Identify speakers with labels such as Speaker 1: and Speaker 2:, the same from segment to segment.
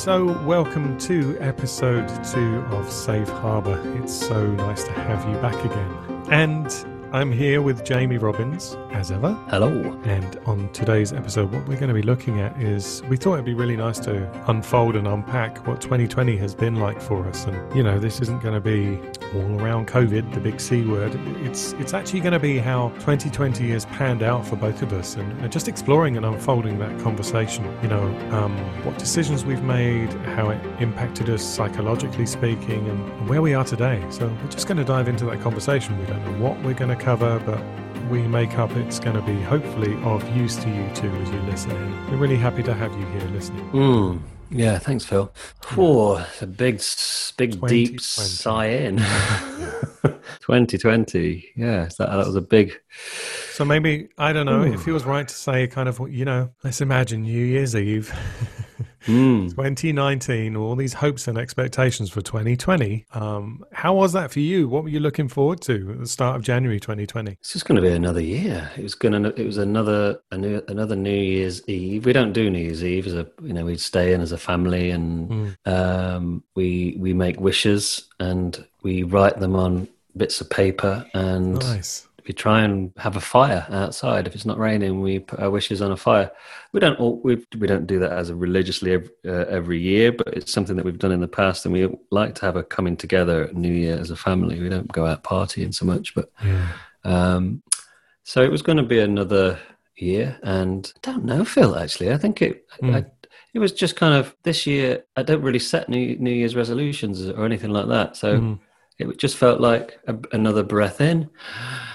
Speaker 1: So, welcome to episode two of Safe Harbour. It's so nice to have you back again. And I'm here with Jamie Robbins, as ever.
Speaker 2: Hello.
Speaker 1: And on today's episode, what we're going to be looking at is we thought it'd be really nice to unfold and unpack what 2020 has been like for us. And, you know, this isn't going to be all around COVID, the big C word. It's, it's actually going to be how 2020 has panned out for both of us and just exploring and unfolding that conversation. You know, um, what decisions we've made, how it impacted us psychologically speaking, and where we are today. So we're just going to dive into that conversation. We don't know what we're going to cover, but we make up it's going to be hopefully of use to you too as you listen in. We're really happy to have you here listening.
Speaker 2: Mm, yeah, thanks, Phil. Oh, a big, big, deep sigh in. 2020. Yeah, that, that was a big.
Speaker 1: So maybe, I don't know, Ooh. it feels right to say kind of, you know, let's imagine New Year's Eve. Mm. 2019, all these hopes and expectations for 2020. Um, how was that for you? What were you looking forward to at the start of January 2020?
Speaker 2: It's just going to be another year. It was going to. It was another a new, another New Year's Eve. We don't do New Year's Eve as a you know we stay in as a family and mm. um, we we make wishes and we write them on bits of paper and
Speaker 1: nice
Speaker 2: we try and have a fire outside. If it's not raining, we put our wishes on a fire. We don't all, we, we don't do that as a religiously every, uh, every year, but it's something that we've done in the past, and we like to have a coming together New Year as a family. We don't go out partying so much, but yeah. um, so it was going to be another year, and I don't know, Phil. Actually, I think it. Mm. I, it was just kind of this year. I don't really set New New Year's resolutions or anything like that, so. Mm it just felt like a, another breath in,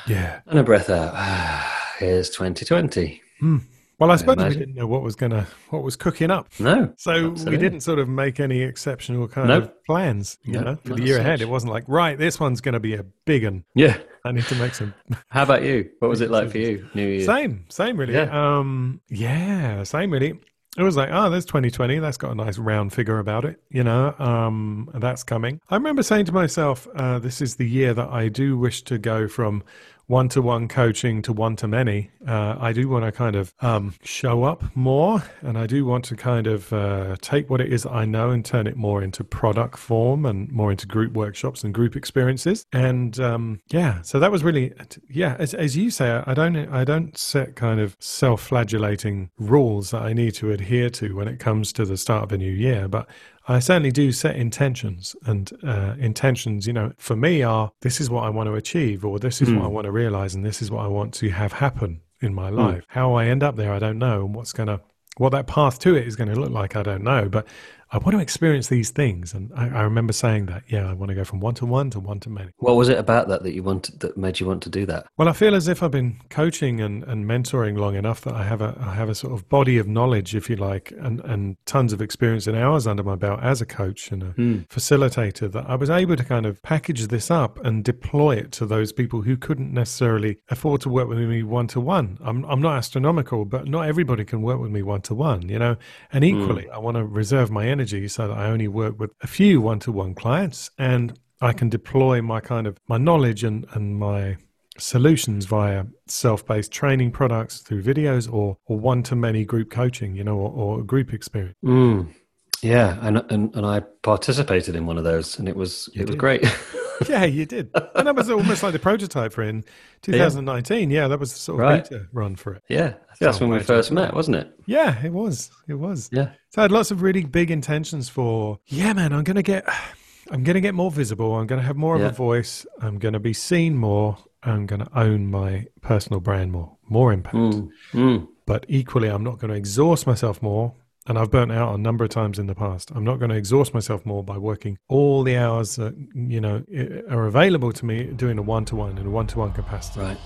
Speaker 1: yeah,
Speaker 2: and a breath out. Here's 2020.
Speaker 1: Hmm. Well, I suppose we didn't know what was gonna what was cooking up.
Speaker 2: No,
Speaker 1: so absolutely. we didn't sort of make any exceptional kind nope. of plans, you nope, know, for the year ahead. It wasn't like right, this one's going to be a big one.
Speaker 2: Yeah,
Speaker 1: I need to make some.
Speaker 2: How about you? What was it like for you? New Year.
Speaker 1: Same, same, really. Yeah. Um, yeah, same, really it was like, oh, there's 2020. That's got a nice round figure about it, you know. Um, that's coming. I remember saying to myself, uh, this is the year that I do wish to go from one to one coaching to one to many. Uh, I do want to kind of um, show up more, and I do want to kind of uh, take what it is I know and turn it more into product form and more into group workshops and group experiences. And um, yeah, so that was really yeah. As, as you say, I don't I don't set kind of self-flagellating rules that I need to adhere to when it comes to the start of a new year, but I certainly do set intentions, and uh, intentions, you know, for me are this is what I want to achieve, or this is mm. what I hmm. want to realize, and this is what I want to have happen in my hmm. life. Mm. How I end up there, I don't know, and what's going to what that path to it is going to look like, I don't know. But I want to experience these things. And I, I remember saying that, yeah, I want to go from one to one to one to many.
Speaker 2: What was it about that that you wanted, that made you want to do that?
Speaker 1: Well, I feel as if I've been coaching and, and mentoring long enough that I have a, I have a sort of body of knowledge, if you like, and, and tons of experience and hours under my belt as a coach and a mm. facilitator that I was able to kind of package this up and deploy it to those people who couldn't necessarily afford to work with me one to one. I'm, I'm not astronomical, but not everybody can work with me one to one, you know? And hmm. equally, mm. I want to reserve my energy so that I only work with a few one to one clients and I can deploy my kind of my knowledge and, and my solutions via self-based training products through videos or, or one-to-many group coaching, you know, or, or group experience.
Speaker 2: Mm. Yeah, and, and and I participated in one of those, and it was you it did. was great.
Speaker 1: yeah, you did, and that was almost like the prototype for in 2019. Yeah, yeah that was the sort of right. beta run for it.
Speaker 2: Yeah, that's when we first met, wasn't it?
Speaker 1: Yeah, it was. It was.
Speaker 2: Yeah.
Speaker 1: So I had lots of really big intentions for. Yeah, man, I'm gonna get. I'm gonna get more visible. I'm gonna have more yeah. of a voice. I'm gonna be seen more. I'm gonna own my personal brand more. More impact. Mm. Mm. But equally, I'm not going to exhaust myself more and I've burnt out a number of times in the past. I'm not going to exhaust myself more by working all the hours that you know are available to me doing a one to one in a one to one capacity.
Speaker 2: Right.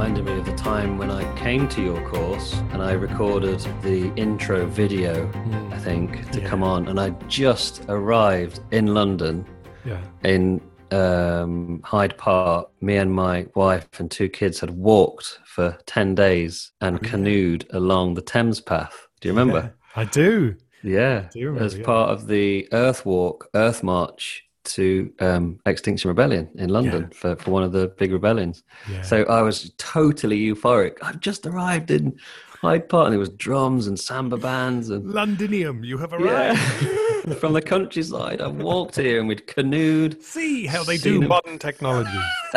Speaker 2: Reminded me of the time when I came to your course and I recorded the intro video, mm. I think, to yeah. come on. And I just arrived in London
Speaker 1: yeah.
Speaker 2: in um, Hyde Park. Me and my wife and two kids had walked for 10 days and canoed along the Thames Path. Do you remember?
Speaker 1: I do.
Speaker 2: Yeah,
Speaker 1: do remember,
Speaker 2: as part of the Earth Walk, Earth March to um, Extinction Rebellion in London
Speaker 1: Yeah.
Speaker 2: for, for one of the big rebellions.
Speaker 1: Yeah.
Speaker 2: So I was totally euphoric. I've just arrived in Hyde Park, and there was drums and samba bands and
Speaker 1: Londinium, you have arrived.
Speaker 2: yeah, from the countryside. I've walked here and we'd canoed,
Speaker 1: See how they do
Speaker 2: him.
Speaker 1: modern technology.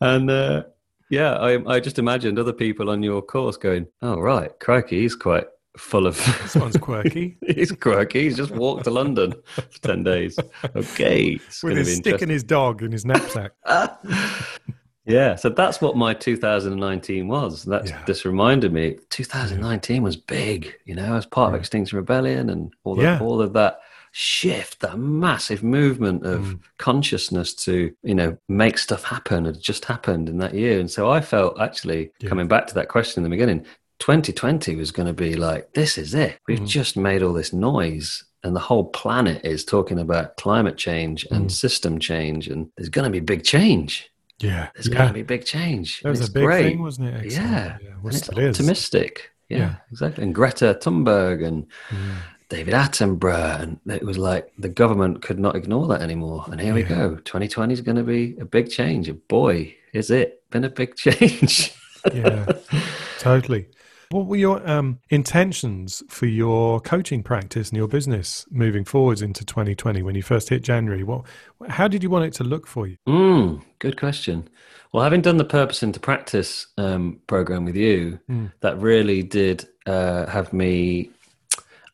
Speaker 2: and uh, yeah, I, I just imagined other people on your course going, "Oh right, crikey, he's quite full of."
Speaker 1: This one's quirky.
Speaker 2: he's quirky. He's just walked to London for ten days. Okay,
Speaker 1: With his stick and his dog in his knapsack.
Speaker 2: yeah, so that's what my 2019 was. That's
Speaker 1: Yeah.
Speaker 2: just reminded me. 2019 was big, you know, as part of Extinction Rebellion and all, the,
Speaker 1: Yeah.
Speaker 2: all of that shift, that massive movement of
Speaker 1: Mm.
Speaker 2: consciousness to, you know, make stuff happen had just happened in that year. And so I felt actually,
Speaker 1: Yeah.
Speaker 2: coming back to that question in the beginning, 2020 was going to be like, this is it. We've
Speaker 1: Mhm.
Speaker 2: just made all this noise. And the whole planet is talking about climate change and
Speaker 1: Mm.
Speaker 2: system change, and there's going to be big change.
Speaker 1: Yeah.
Speaker 2: There's
Speaker 1: yeah.
Speaker 2: going to be big change.
Speaker 1: That was a big
Speaker 2: great.
Speaker 1: thing, wasn't it? Excellent.
Speaker 2: Yeah.
Speaker 1: yeah. Well,
Speaker 2: it's
Speaker 1: is.
Speaker 2: optimistic. Yeah,
Speaker 1: Yeah.
Speaker 2: exactly. And Greta Thunberg and
Speaker 1: Mm.
Speaker 2: David Attenborough, and it was like the government could not ignore that anymore. And here we go. 2020 is going to be a big change. Boy, is it been a big change.
Speaker 1: Yeah. Totally. What were your um, intentions for your coaching practice and your business moving forwards into 2020 when you first hit January? What, how did you want it to look for you?
Speaker 2: Mm, good question. Well, having done the Purpose into Practice um, program with you,
Speaker 1: Mm.
Speaker 2: that really did uh, have me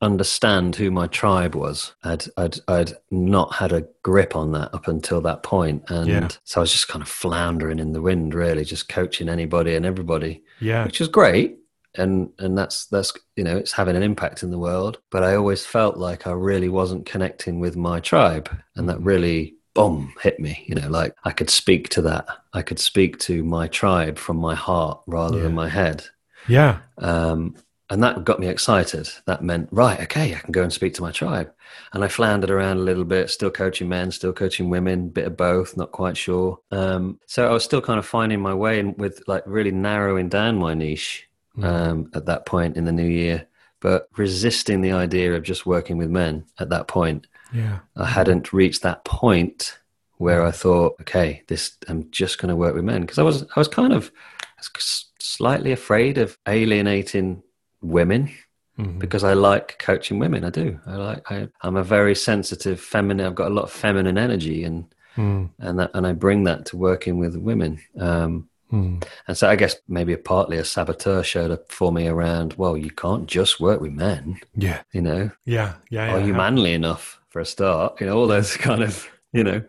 Speaker 2: understand who my tribe was. I'd, I'd, I'd not had a grip on that up until that point, and
Speaker 1: Yeah.
Speaker 2: so I was just kind of floundering in the wind, really, just coaching anybody and everybody,
Speaker 1: Yeah.
Speaker 2: which was great. And and that's that's you know it's having an impact in the world, but I always felt like I really wasn't connecting with my tribe, and that really boom hit me. You know, like I could speak to that, I could speak to my tribe from my heart rather
Speaker 1: Yeah.
Speaker 2: than my head.
Speaker 1: Yeah.
Speaker 2: Um, and that got me excited. That meant, right, okay, I can go and speak to my tribe. And I floundered around a little bit, still coaching men, still coaching women, bit of both, not quite sure. Um, so I was still kind of finding my way in with like really narrowing down my niche
Speaker 1: Mm.
Speaker 2: um, at that point in the new year, but resisting the idea of just working with men at that point.
Speaker 1: Yeah.
Speaker 2: I hadn't reached that point where I thought, okay, this I'm just going to work with men because I was I was kind of was slightly afraid of alienating women
Speaker 1: Mhm.
Speaker 2: because I like coaching women. I do. I like. I, I'm a very sensitive feminine. I've got a lot of feminine energy, and
Speaker 1: Mm.
Speaker 2: and that and I bring that to working with women. Um,
Speaker 1: Mm.
Speaker 2: and so I guess maybe partly a saboteur showed up for me around. Well, you can't just work with men.
Speaker 1: Yeah.
Speaker 2: You know,
Speaker 1: Yeah. Yeah.
Speaker 2: are
Speaker 1: yeah.
Speaker 2: you manly enough for a start? You know, all those kind of, you know,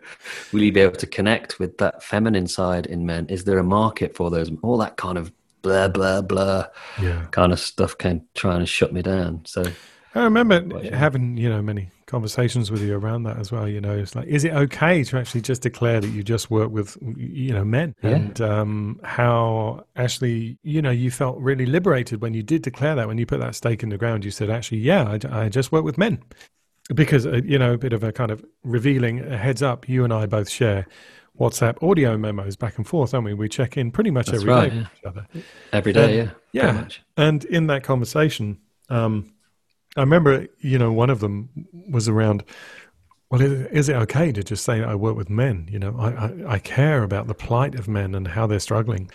Speaker 2: will you be able to connect with that feminine side in men? Is there a market for those? All that kind of blah, blah, blah
Speaker 1: Yeah.
Speaker 2: kind of stuff came trying to shut me down. So,
Speaker 1: I remember having, you know, many conversations with you around that as well. You know, it's like, is it okay to actually just declare that you just work with, you know, men?
Speaker 2: Yeah.
Speaker 1: And um, how actually, you know, you felt really liberated when you did declare that, when you put that stake in the ground, you said, actually, yeah, I, I just work with men. Because, uh, you know, a bit of a kind of revealing a heads up, you and I both share WhatsApp audio memos back and forth, don't we? We check in pretty much
Speaker 2: That's
Speaker 1: every day
Speaker 2: right,
Speaker 1: with
Speaker 2: yeah.
Speaker 1: each other.
Speaker 2: every day,
Speaker 1: Um,
Speaker 2: yeah.
Speaker 1: yeah.
Speaker 2: much.
Speaker 1: And in that conversation, um, I remember, you know, one of them was around. Well, is, it okay to just say I work with men? You know, I, I, I care about the plight of men and how they're struggling.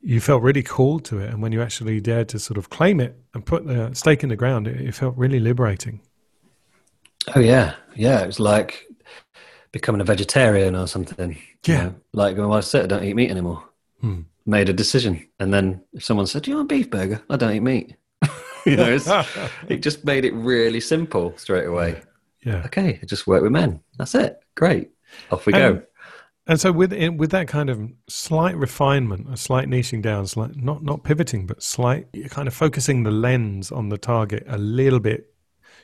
Speaker 1: You felt really called to it, and when you actually dared to sort of claim it and put the stake in the ground, it, it felt really liberating.
Speaker 2: Oh, yeah. Yeah. It was like becoming a vegetarian or something. you
Speaker 1: Yeah.
Speaker 2: know. Like, well, I said, I don't eat meat anymore.
Speaker 1: Hmm.
Speaker 2: Made a decision. And then if someone said, Do you want a beef burger? I don't eat meat. you know, it just made it really simple straight away.
Speaker 1: yeah.
Speaker 2: Okay, I just work with men. That's it. Great. Off we
Speaker 1: And-
Speaker 2: go.
Speaker 1: And so with with that kind of slight refinement, a slight niching down, slight not not pivoting, but slight kind of focusing the lens on the target a little bit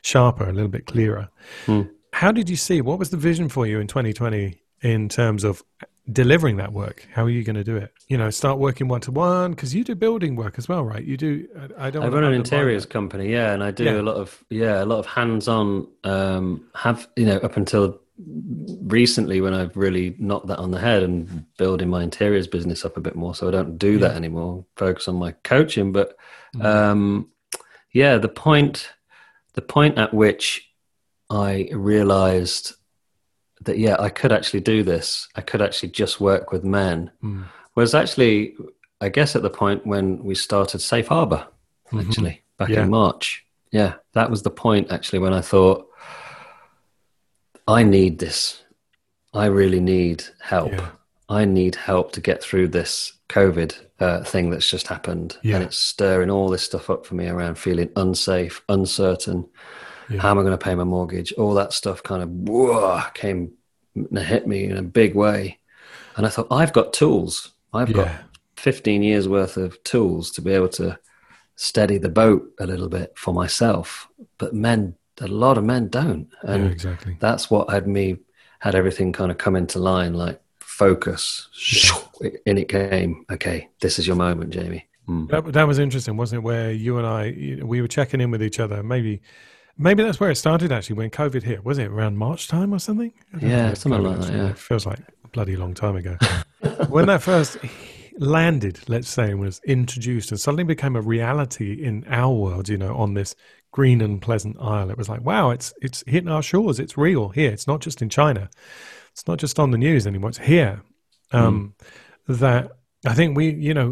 Speaker 1: sharper, a little bit clearer.
Speaker 2: Hmm.
Speaker 1: How did you see? What was the vision for you in 2020 in terms of delivering that work? How are you going to do it? You know, start working one to one because you do building work as well, right? You do. I I don't.
Speaker 2: I run an interiors company, yeah, and I do
Speaker 1: Yeah.
Speaker 2: a lot of yeah, a lot of hands-on. Um, have you know up until recently when I've really knocked that on the head and building my interiors business up a bit more, so I don't do that anymore. Focus on my coaching, but
Speaker 1: Mm.
Speaker 2: um, yeah, the point, the point at which I realized that yeah, I could actually do this. I could actually just work with men.
Speaker 1: Mm.
Speaker 2: Was actually, I guess, at the point when we started Safe Harbor,
Speaker 1: Mhm.
Speaker 2: actually back
Speaker 1: Yeah.
Speaker 2: in March. Yeah, that was the point actually when I thought, I need this. I really need help.
Speaker 1: Yeah.
Speaker 2: I need help to get through this COVID uh, thing that's just happened,
Speaker 1: Yeah.
Speaker 2: and it's stirring all this stuff up for me around feeling unsafe, uncertain.
Speaker 1: Yeah.
Speaker 2: How am I going to pay my mortgage? All that stuff kind of whoa, came and hit me in a big way, and I thought I've got tools. I've got 15 years worth of tools to be able to steady the boat a little bit for myself. But men, a lot of men don't, and
Speaker 1: yeah, exactly.
Speaker 2: that's what had me had everything kind of come into line like focus in it came okay this is your moment jamie Mm.
Speaker 1: That, that was interesting, wasn't it? Where you and I, we were checking in with each other. Maybe, maybe that's where it started. Actually, when COVID hit, was it around March time or something?
Speaker 2: Yeah, something like that, yeah.
Speaker 1: It feels like a bloody long time ago. when that first landed, let's say, and was introduced and suddenly became a reality in our world, you know, on this green and pleasant isle, it was like, wow, it's it's hitting our shores. It's real here. It's not just in China. It's not just on the news anymore. It's here. Um, That I think we, you know,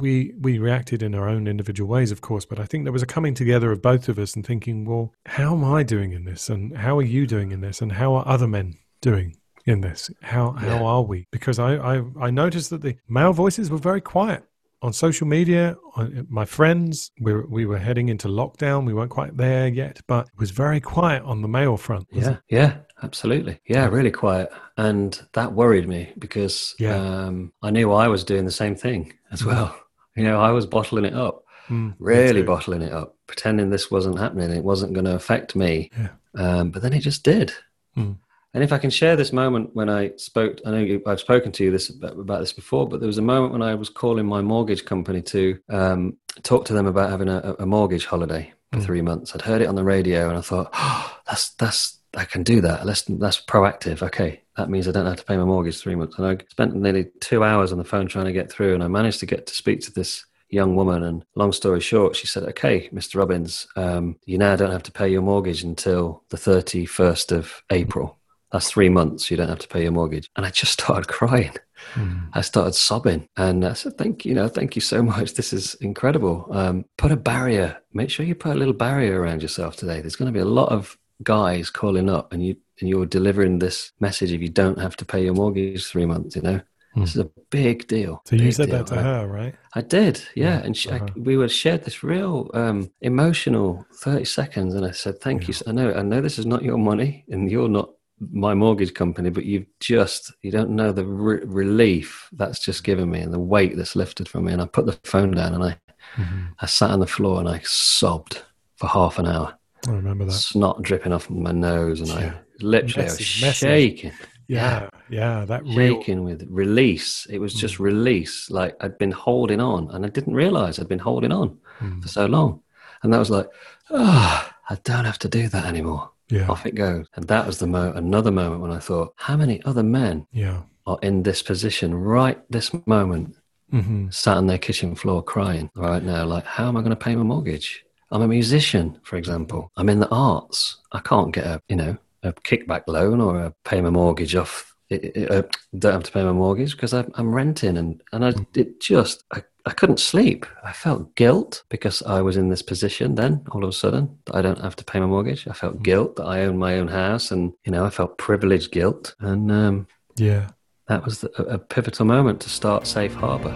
Speaker 1: we we reacted in our own individual ways, of course, but I think there was a coming together of both of us and thinking, well, how am I doing in this, and how are you doing in this, and how are other men doing in this? How how
Speaker 2: Yeah.
Speaker 1: are we? Because I, I I noticed that the male voices were very quiet on social media. On uh, my friends, we were, we were heading into lockdown. We weren't quite there yet, but it was very quiet on the male front.
Speaker 2: yeah yeah absolutely yeah really quiet and that worried me because
Speaker 1: Yeah.
Speaker 2: um, i knew i was doing the same thing as well you know i was bottling it up?
Speaker 1: Mm,
Speaker 2: really bottling it up pretending this wasn't happening it wasn't going to affect me
Speaker 1: Yeah.
Speaker 2: um, but then it just did
Speaker 1: Mm.
Speaker 2: and if i can share this moment when i spoke i know i've spoken to you this about, about this before but there was a moment when i was calling my mortgage company to um, talk to them about having a, a mortgage holiday for
Speaker 1: Mm.
Speaker 2: three months i'd heard it on the radio and i thought oh, that's that's i can do that that's, that's proactive okay that means i don't have to pay my mortgage three months and i spent nearly two hours on the phone trying to get through and i managed to get to speak to this young woman. And long story short, she said, "Okay, Mr. Robbins, um, you now don't have to pay your mortgage until the thirty first of April. That's three months. You don't have to pay your mortgage." And I just started crying.
Speaker 1: Mm.
Speaker 2: I started sobbing, and I said, "Thank you, know, thank you so much. This is incredible. Um, put a barrier. Make sure you put a little barrier around yourself today. There's going to be a lot of guys calling up, and you and you're delivering this message if you don't have to pay your mortgage three months. You know,
Speaker 1: Hmm.
Speaker 2: this is a big deal.
Speaker 1: So you said
Speaker 2: deal.
Speaker 1: that to
Speaker 2: I-
Speaker 1: her, right?
Speaker 2: I did, yeah.
Speaker 1: Yeah,
Speaker 2: And she,
Speaker 1: uh-huh.
Speaker 2: we were shared this real um, emotional thirty seconds, and I said, "Thank you. I know, I know this is not your money, and you're not my mortgage company, but you've just you don't know the re- relief that's just given me, and the weight that's lifted from me." And I put the phone down, and I
Speaker 1: Mhm.
Speaker 2: I sat on the floor, and I sobbed for half an hour,
Speaker 1: I remember that.
Speaker 2: snot dripping off my nose, and
Speaker 1: Yeah.
Speaker 2: I literally I was
Speaker 1: Messy, messy.
Speaker 2: shaking
Speaker 1: Yeah, yeah, that real.
Speaker 2: shaking with release. It was just release. Like I'd been holding on and I didn't realize I'd been holding on
Speaker 1: Mm.
Speaker 2: for so long. And that was like, oh, I don't have to do that anymore.
Speaker 1: Yeah,
Speaker 2: Off it goes. And that was the mo- another moment when I thought, how many other men
Speaker 1: yeah.
Speaker 2: are in this position right this moment,
Speaker 1: hmm
Speaker 2: sat on their kitchen floor crying right now? Like, how am I going to pay my mortgage? I'm a musician, for example. I'm in the arts. I can't get a, you know, a kickback loan or a pay my mortgage off. I- I- I uh, don't have to pay my mortgage because I'm, I'm renting, and and I mm. it just I, I couldn't sleep. I felt guilt because I was in this position. Then all of a sudden, that I don't have to pay my mortgage. I felt mm. guilt that I own my own house, and you know I felt privileged guilt, and um,
Speaker 1: Yeah.
Speaker 2: that was the, a, a pivotal moment to start Safe Harbor.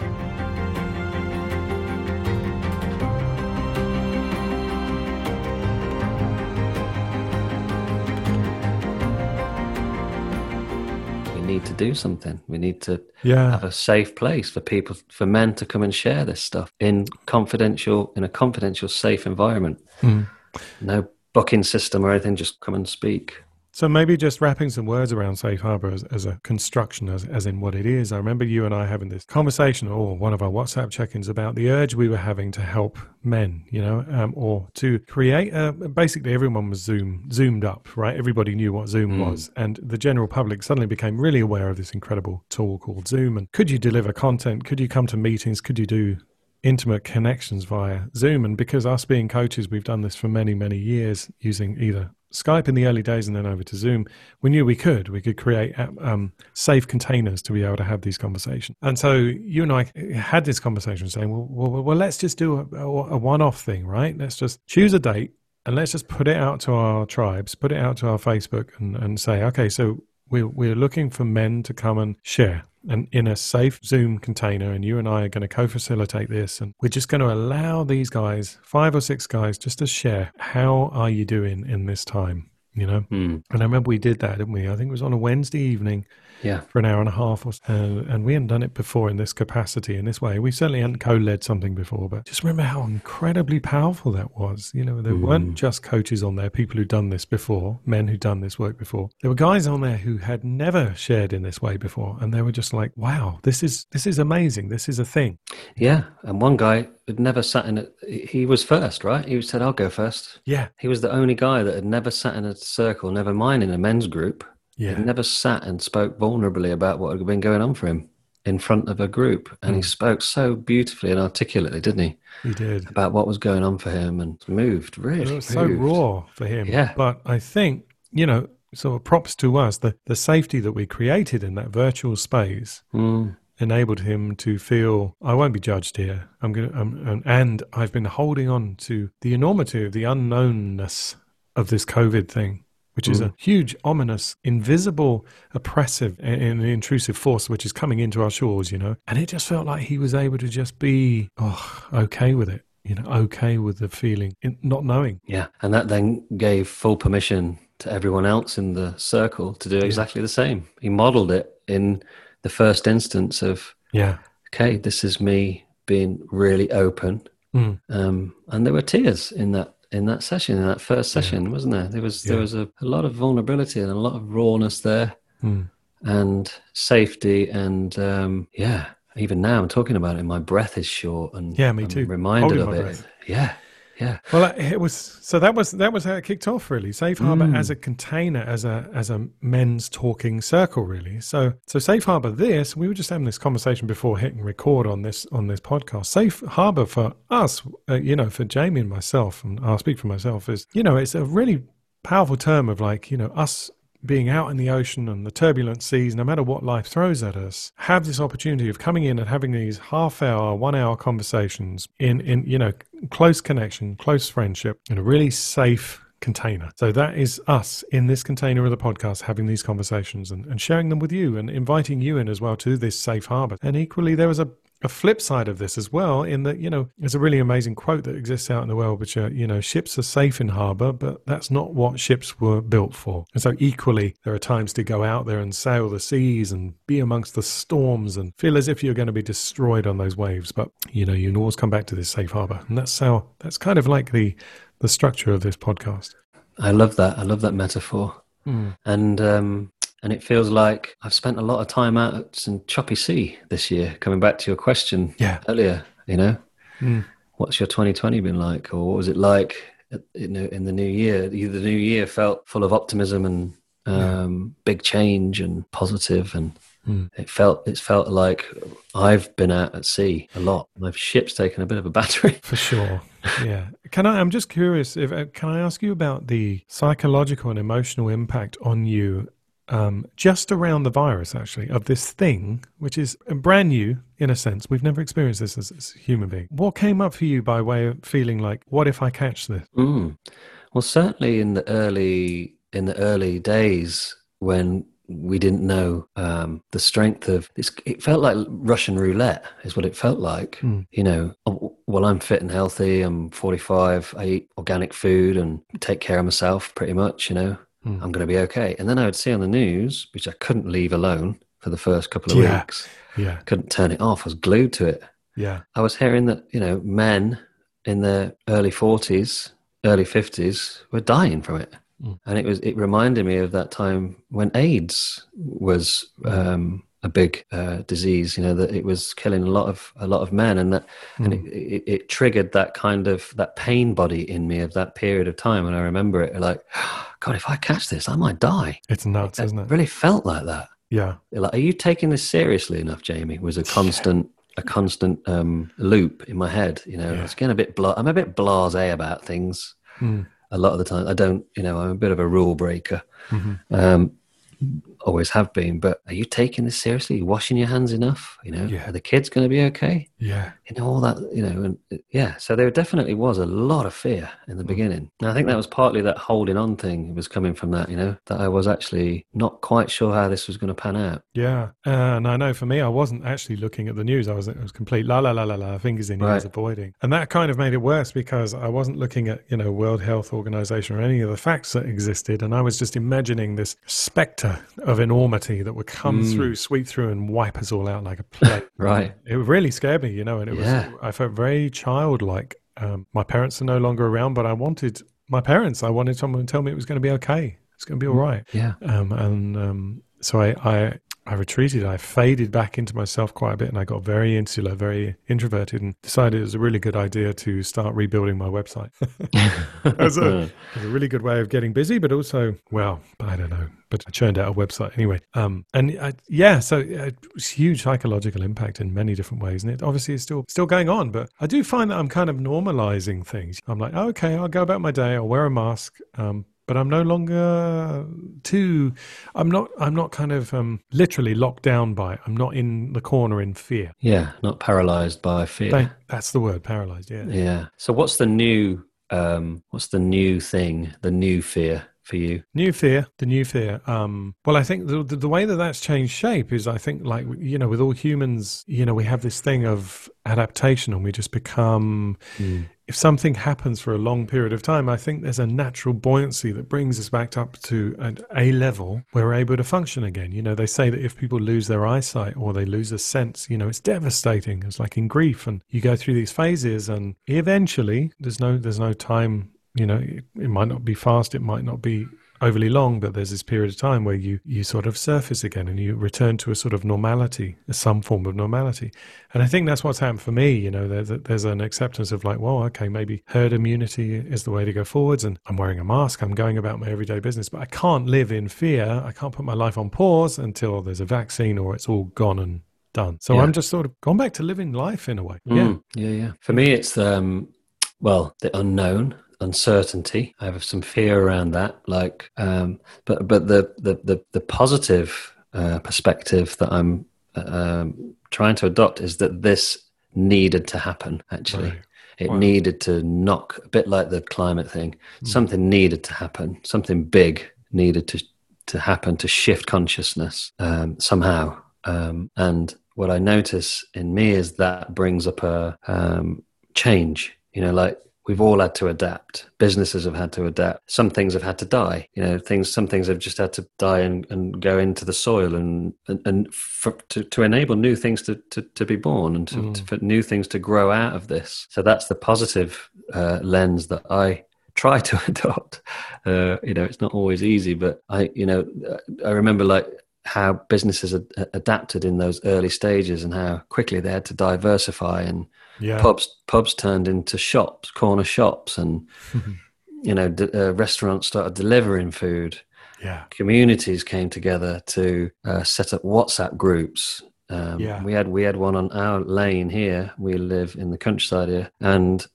Speaker 2: Need to do something. We need to
Speaker 1: Yeah.
Speaker 2: have a safe place for people, for men to come and share this stuff in confidential, in a confidential, safe environment.
Speaker 1: Mm.
Speaker 2: No booking system or anything. Just come and speak.
Speaker 1: So maybe just wrapping some words around safe harbor as, as a construction, as, as in what it is. I remember you and I having this conversation, or one of our WhatsApp check-ins, about the urge we were having to help men, you know, um, or to create. A, basically, everyone was Zoom zoomed up, right? Everybody knew what Zoom
Speaker 2: Mm.
Speaker 1: was, and the general public suddenly became really aware of this incredible tool called Zoom. And could you deliver content? Could you come to meetings? Could you do intimate connections via Zoom. And because us being coaches, we've done this for many, many years using either Skype in the early days and then over to Zoom, we knew we could. We could create um, safe containers to be able to have these conversations. And so you and I had this conversation saying, well, well, well let's just do a, a one off thing, right? Let's just choose a date and let's just put it out to our tribes, put it out to our Facebook and, and say, okay, so we're, we're looking for men to come and share and in a safe Zoom container, and you and I are going to co facilitate this. And we're just going to allow these guys, five or six guys, just to share how are you doing in this time, you know?
Speaker 2: Mm.
Speaker 1: And I remember we did that, didn't we? I think it was on a Wednesday evening
Speaker 2: yeah.
Speaker 1: for an hour and a half, or so. And we hadn't done it before in this capacity, in this way. We certainly hadn't co-led something before, but just remember how incredibly powerful that was. You know, there mm. weren't just coaches on there, people who'd done this before, men who'd done this work before. There were guys on there who had never shared in this way before, and they were just like, "Wow, this is this is amazing. This is a thing."
Speaker 2: Yeah, and one guy had never sat in it. He was first, right? He said, "I'll go first.
Speaker 1: Yeah,
Speaker 2: he was the only guy that had never sat in a circle, never mind in a men's group
Speaker 1: yeah.
Speaker 2: He never sat and spoke vulnerably about what had been going on for him in front of a group. And mm. he hmm. spoke so beautifully and articulately, didn't he?
Speaker 1: He did.
Speaker 2: About what was going on for him and moved, really. It was
Speaker 1: so raw for him.
Speaker 2: Yeah.
Speaker 1: But I think, you know, sort of props to us, the, the safety that we created in that virtual space.
Speaker 2: Mm.
Speaker 1: Enabled him to feel I won't be judged here. I'm gonna, and I've been holding on to the enormity of the unknownness of this COVID thing which is a mm. huge, ominous, invisible, oppressive, and intrusive force which is coming into our shores, you know. And it just felt like he was able to just be, oh, okay with it, you know, okay with the feeling, not knowing.
Speaker 2: Yeah. And that then gave full permission to everyone else in the circle to do exactly yeah. the same. He modeled it in the first instance of,
Speaker 1: yeah,
Speaker 2: okay, this is me being really open.
Speaker 1: Mm.
Speaker 2: Um, and there were tears in that in that session, in that first session, yeah. wasn't there? There was yeah. there was a, a, lot of vulnerability and a lot of rawness there,
Speaker 1: mm.
Speaker 2: and safety, and um, yeah. Even now, I'm talking about it. My breath is short, and
Speaker 1: yeah, me
Speaker 2: I'm
Speaker 1: too.
Speaker 2: Reminded Holding of it. Breath. Yeah, yeah.
Speaker 1: Well, it was so that was that was how it kicked off. Really, Safe Harbor mm. as a container, as a as a men's talking circle. Really, so so Safe Harbor. This we were just having this conversation before hitting record on this on this podcast. Safe Harbor for us, uh, you know, for Jamie and myself, and I'll speak for myself. Is you know, it's a really powerful term of like you know us being out in the ocean and the turbulent seas, no matter what life throws at us, have this opportunity of coming in and having these half hour, one hour conversations in, in you know, close connection, close friendship, in a really safe container. So that is us in this container of the podcast having these conversations and, and sharing them with you and inviting you in as well to this safe harbor. And equally, there is a a flip side of this as well, in that, you know, there's a really amazing quote that exists out in the world, which are, you know, ships are safe in harbor, but that's not what ships were built for. And so, equally, there are times to go out there and sail the seas and be amongst the storms and feel as if you're going to be destroyed on those waves. But, you know, you can always come back to this safe harbor. And that's how, that's kind of like the, the structure of this podcast.
Speaker 2: I love that. I love that metaphor.
Speaker 1: Mm.
Speaker 2: And um, and it feels like I've spent a lot of time out at some choppy sea this year. Coming back to your question
Speaker 1: yeah.
Speaker 2: earlier, you know,
Speaker 1: mm.
Speaker 2: what's your 2020 been like, or what was it like in the, in the new year? The new year felt full of optimism and um, yeah. big change and positive, and
Speaker 1: mm.
Speaker 2: it felt it felt like I've been out at sea a lot. My ship's taken a bit of a battery
Speaker 1: for sure. yeah. Can I? I'm just curious. If uh, can I ask you about the psychological and emotional impact on you um, just around the virus, actually, of this thing, which is brand new in a sense. We've never experienced this as, as a human being. What came up for you by way of feeling like, what if I catch this?
Speaker 2: Mm. Well, certainly in the early in the early days when we didn't know um, the strength of this, it felt like russian roulette is what it felt like
Speaker 1: mm.
Speaker 2: you know oh, well i'm fit and healthy i'm 45 i eat organic food and take care of myself pretty much you know mm. I'm going to be okay. And then I would see on the news, which I couldn't leave alone for the first couple of
Speaker 1: yeah.
Speaker 2: weeks.
Speaker 1: Yeah.
Speaker 2: Couldn't turn it off. I was glued to it.
Speaker 1: Yeah.
Speaker 2: I was hearing that, you know, men in their early 40s, early 50s were dying from it. Mm. And it was, it reminded me of that time when AIDS was, um, a big uh, disease. You know that it was killing a lot of a lot of men, and that mm. and it, it, it, triggered that kind of that pain body in me of that period of time. And I remember it like, God, if I catch this, I might die.
Speaker 1: It's nuts, it, isn't it?
Speaker 2: Really felt like that.
Speaker 1: Yeah.
Speaker 2: Like, are you taking this seriously enough, Jamie? Was a constant. a constant um, loop in my head, you know. Yeah. It's getting a bit. Bla- I'm a bit blasé about things.
Speaker 1: Mm.
Speaker 2: a lot of the time. I don't, you know, I'm a bit of a rule breaker.
Speaker 1: Mm-hmm.
Speaker 2: Um, always have been. But are you taking this seriously? Are you washing your hands enough? You know,
Speaker 1: Yeah.
Speaker 2: are the kids going to be okay?
Speaker 1: Yeah.
Speaker 2: You know, all that, you know, and uh, yeah. So there definitely was a lot of fear in the beginning. And I think that was partly that holding on thing was coming from that, you know, that I was actually not quite sure how this was going to pan out.
Speaker 1: Yeah, and I know for me, I wasn't actually looking at the news. I was it was complete la la la la la, fingers in ears,
Speaker 2: Right.
Speaker 1: avoiding, and that kind of made it worse because I wasn't looking at you know World Health Organization or any of the facts that existed, and I was just imagining this specter of enormity that would come
Speaker 2: Mm.
Speaker 1: through, sweep through, and wipe us all out like a plague.
Speaker 2: Right.
Speaker 1: it really scared me, you know, and it was, I felt very childlike. Um, my parents are no longer around, but I wanted my parents. I wanted someone to tell me it was going to be okay. It's going to be all right
Speaker 2: Yeah.
Speaker 1: um, and um, so I, I I retreated. I faded back into myself quite a bit, and I got very insular, very introverted, and decided it was a really good idea to start rebuilding my website. as, a, as a really good way of getting busy, but also, well, I don't know, but I churned out a website anyway. Um, and I, yeah, so it was huge psychological impact in many different ways, and it obviously is still still going on. But I do find that I'm kind of normalizing things. I'm like, oh, okay, I'll go about my day. I'll wear a mask. Um, but I'm no longer too. I'm not. I'm not kind of um, literally locked down by it. I'm not in the corner in fear.
Speaker 2: Yeah. Not paralyzed by fear.
Speaker 1: That's the word, paralyzed. Yeah.
Speaker 2: Yeah. So what's the new um what's the new thing, the new fear for you?
Speaker 1: New fear, the new fear. Um, well, I think the, the the way that that's changed shape is, I think, like you know, with all humans, you know, we have this thing of adaptation, and we just become. If something happens for a long period of time, I think there's a natural buoyancy that brings us back up to an, a level where we're able to function again. You know, they say that if people lose their eyesight or they lose a sense, you know, it's devastating. It's like in grief, and you go through these phases, and eventually, there's no there's no time you know it, it might not be fast it might not be overly long but there's this period of time where you you sort of surface again and you return to a sort of normality some form of normality. And i think that's what's happened for me you know there's, there's an acceptance of like well okay maybe herd immunity is the way to go forwards and i'm wearing a mask i'm going about my everyday business but i can't live in fear i can't put my life on pause until there's a vaccine or it's all gone and done. So
Speaker 2: Yeah.
Speaker 1: i'm just sort of gone back to living life in a way. Yeah.
Speaker 2: Mm, yeah, yeah. For me, it's um, well, the unknown, uncertainty. I have some fear around that. Like, um, but but the the the, the positive uh, perspective that I'm uh, um, trying to adopt is that this needed to happen. Actually,
Speaker 1: Right.
Speaker 2: it
Speaker 1: Wow.
Speaker 2: needed to knock a bit like the climate thing. Something needed to happen. Something big needed to to happen to shift consciousness um, somehow. Um, and what I notice in me is that brings up a um, change. You know, like we've all had to adapt. Businesses have had to adapt. Some things have had to die. You know, things. Some things have just had to die and, and go into the soil, and and, and for, to to enable new things to to, to be born and to,
Speaker 1: Mm.
Speaker 2: to, for new things to grow out of this. So that's the positive uh, lens that I try to adopt. Uh, you know, it's not always easy, but I, you know, I remember like how businesses ad- adapted in those early stages and how quickly they had to diversify and
Speaker 1: yeah
Speaker 2: pubs pubs turned into shops, corner shops, and you know, d- uh, restaurants started delivering food.
Speaker 1: yeah
Speaker 2: Communities came together to uh, set up WhatsApp groups. Um,
Speaker 1: Yeah.
Speaker 2: We had we had one on our lane here. We live in the countryside here, and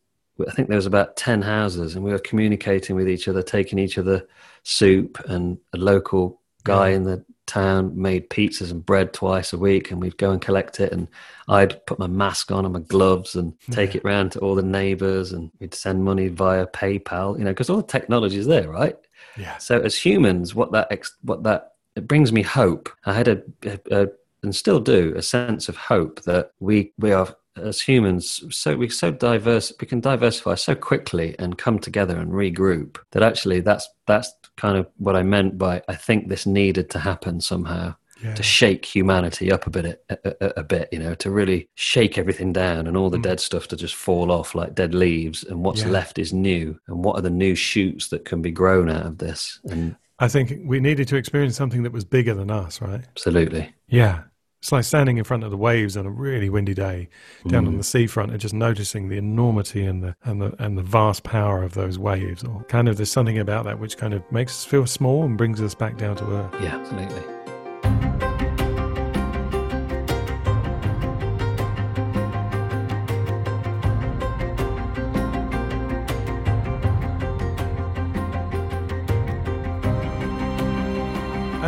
Speaker 2: I think there was about ten houses, and we were communicating with each other, taking each other soup, and a local guy in the town made pizzas and bread twice a week, and we'd go and collect it, and I'd put my mask on and my gloves and take
Speaker 1: Yeah.
Speaker 2: it round to all the neighbours, and we'd send money via PayPal, you know, because all the technology is there, right?
Speaker 1: yeah
Speaker 2: So as humans, what that ex- what that it brings me hope. I had a, a, a and still do a sense of hope that we we are as humans so we so diverse we can diversify so quickly and come together and regroup that actually that's that's kind of what I meant by I think this needed to happen somehow
Speaker 1: yeah
Speaker 2: to shake humanity up a bit a, a, a bit you know to really shake everything down and all the
Speaker 1: Mm.
Speaker 2: dead stuff to just fall off like dead leaves and what's
Speaker 1: Yeah.
Speaker 2: left is new and what are the new shoots that can be grown out of this and
Speaker 1: I think we needed to experience something that was bigger than us, right?
Speaker 2: absolutely
Speaker 1: Yeah. It's like standing in front of the waves on a really windy day down
Speaker 2: Mm.
Speaker 1: on the seafront and just noticing the enormity and the and the and the vast power of those waves. Or kind of there's something about that which kind of makes us feel small and brings us back down to earth.
Speaker 2: yeah absolutely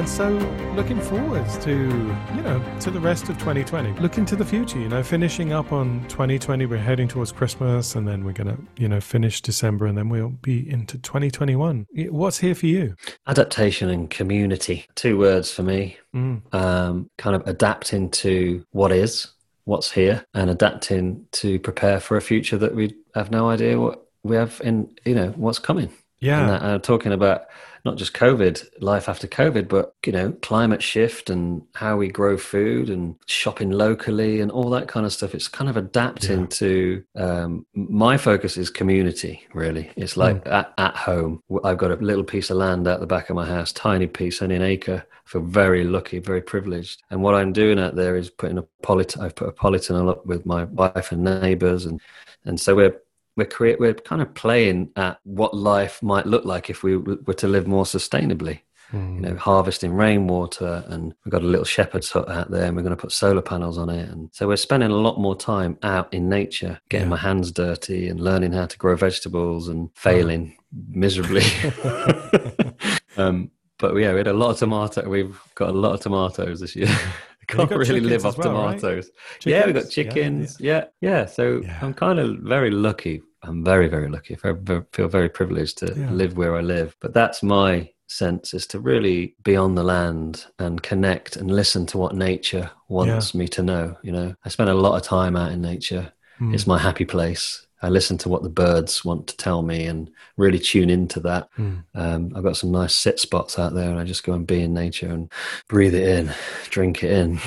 Speaker 1: so, looking forwards to, you know, to the rest of 2020. Looking to the future, you know, finishing up on 2020. We're heading towards Christmas and then we're going to, you know, finish December and then we'll be into 2021. What's here for you?
Speaker 2: Adaptation and community. Two words for me. Mm. Um, kind of adapting to what is, what's here, and adapting to prepare for a future that we have no idea what we have in, you know, what's coming.
Speaker 1: Yeah.
Speaker 2: And that, uh, talking about not just COVID, life after COVID, but you know, climate shift and how we grow food and shopping locally and all that kind of stuff. It's kind of adapting yeah. to. Um, my focus is community. Really, it's like mm. at, at home. I've got a little piece of land out the back of my house, tiny piece, only an acre. I feel very lucky, very privileged. And what I'm doing out there is putting a polytunnel. I've put a polytunnel up with my wife and neighbours, and and so we're we're create we're kind of playing at what life might look like if we were to live more sustainably. Mm. You know, harvesting rainwater, and we've got a little shepherd's hut out there, and we're going to put solar panels on it. And so we're spending a lot more time out in nature, getting yeah. my hands dirty, and learning how to grow vegetables, and failing oh. miserably. um, but yeah, we had a lot of tomato. We've got a lot of tomatoes this year. can't really live off well, tomatoes. Right? Yeah, we've got chickens. Yeah, yeah. yeah. So yeah. I'm kind of very lucky. I'm very, very lucky. I feel very privileged to yeah. live where I live. But that's my sense is to really be on the land and connect and listen to what nature wants me to know. You know, I spend a lot of time out in nature. Mm. It's my happy place. I listen to what the birds want to tell me and really tune into that. Mm. Um, I've got some nice sit spots out there, and I just go and be in nature and breathe it in, drink it in.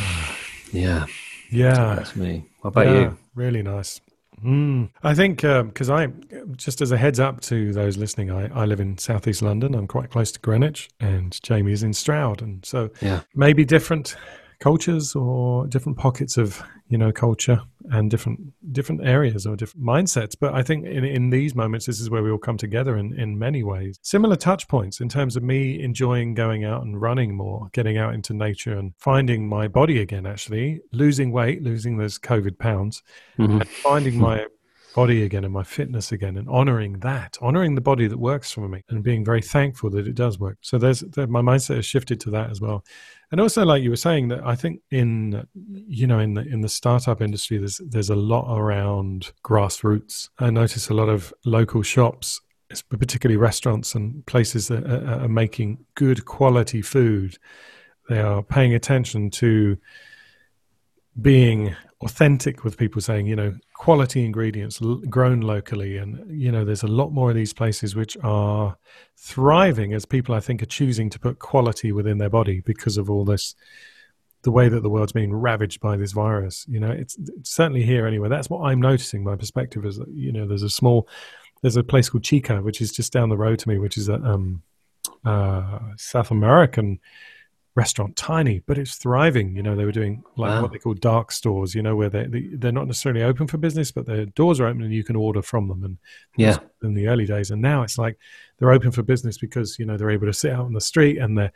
Speaker 2: Yeah,
Speaker 1: yeah,
Speaker 2: that's me. What about
Speaker 1: yeah,
Speaker 2: you?
Speaker 1: Really nice. Mm. I think because um, I, just as a heads up to those listening, I, I live in southeast London. I'm quite close to Greenwich, and Jamie's in Stroud, and so
Speaker 2: yeah.
Speaker 1: maybe different cultures or different pockets of you know culture and different different areas or different mindsets. But i think in, in these moments this is where we all come together in, in many ways. Similar touch points in terms of me enjoying going out and running more getting out into nature and finding my body again actually. Losing weight losing those covid pounds mm-hmm. and finding my body again and my fitness again and honoring that honoring the body that works for me and being very thankful that it does work. So there's my mindset has shifted to that as well. And also like you were saying that i think in you know in the in the startup industry there's there's a lot around grassroots. I notice a lot of local shops particularly restaurants and places that are, are making good quality food. They are paying attention to being authentic with people saying you know quality ingredients l- grown locally. And you know there's a lot more of these places which are thriving as people i think are choosing to put quality within their body because of all this the way that the world's being ravaged by this virus. You know it's, it's certainly here anyway. That's what i'm noticing. My perspective is that you know there's a small there's a place called chica which is just down the road to me which is a um, uh, south american restaurant tiny but it's thriving. You know they were doing like wow. what they call dark stores you know where they, they are not necessarily open for business but their doors are open and you can order from them. And
Speaker 2: yeah.
Speaker 1: in the early days. And now it's like they're open for business because you know they're able to sit out on the street and there's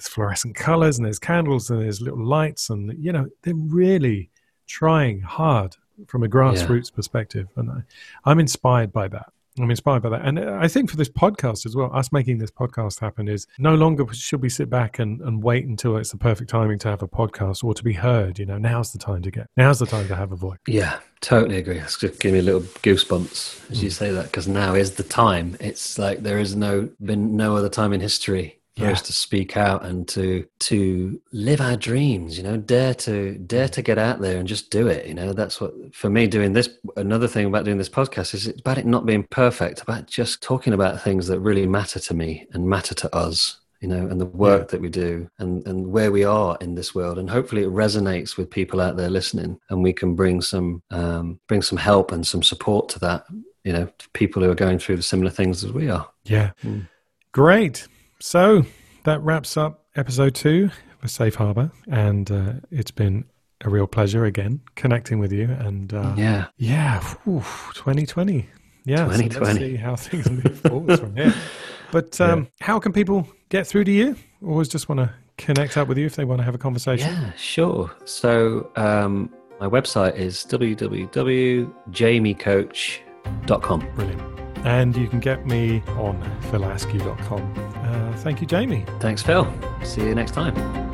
Speaker 1: fluorescent colors and there's candles and there's little lights. And you know they're really trying hard from a grassroots yeah. perspective. And I, i'm inspired by that I'm inspired by that. And I think for this podcast as well, us making this podcast happen is no longer should we sit back and, and wait until it's the perfect timing to have a podcast or to be heard. You know, now's the time to get, now's the time to have a voice.
Speaker 2: Yeah, totally agree. It's just give me a little goosebumps as mm. you say that because now is the time. It's like there is no, been no other time in history yeah. us to speak out and to to live our dreams you know dare to dare to get out there and just do it you know that's what for me doing this another thing about doing this podcast is it's about it not being perfect about just talking about things that really matter to me and matter to us you know and the work yeah. that we do and and where we are in this world and hopefully it resonates with people out there listening and we can bring some um, bring some help and some support to that you know people who are going through the similar things as we are
Speaker 1: yeah mm. great so that wraps up episode two of Safe Harbor, and uh, it's been a real pleasure again connecting with you. And uh,
Speaker 2: yeah,
Speaker 1: yeah, whew, 2020. Yeah,
Speaker 2: 2020. So let's
Speaker 1: see how things move forward from here. But um, yeah. how can people get through to you? Always just want to connect up with you if they want to have a conversation.
Speaker 2: Yeah, sure. So um, my website is www.jamiecoach.com.
Speaker 1: Brilliant. And you can get me on philaskew.com. Uh, thank you, Jamie.
Speaker 2: Thanks, Phil. See you next time.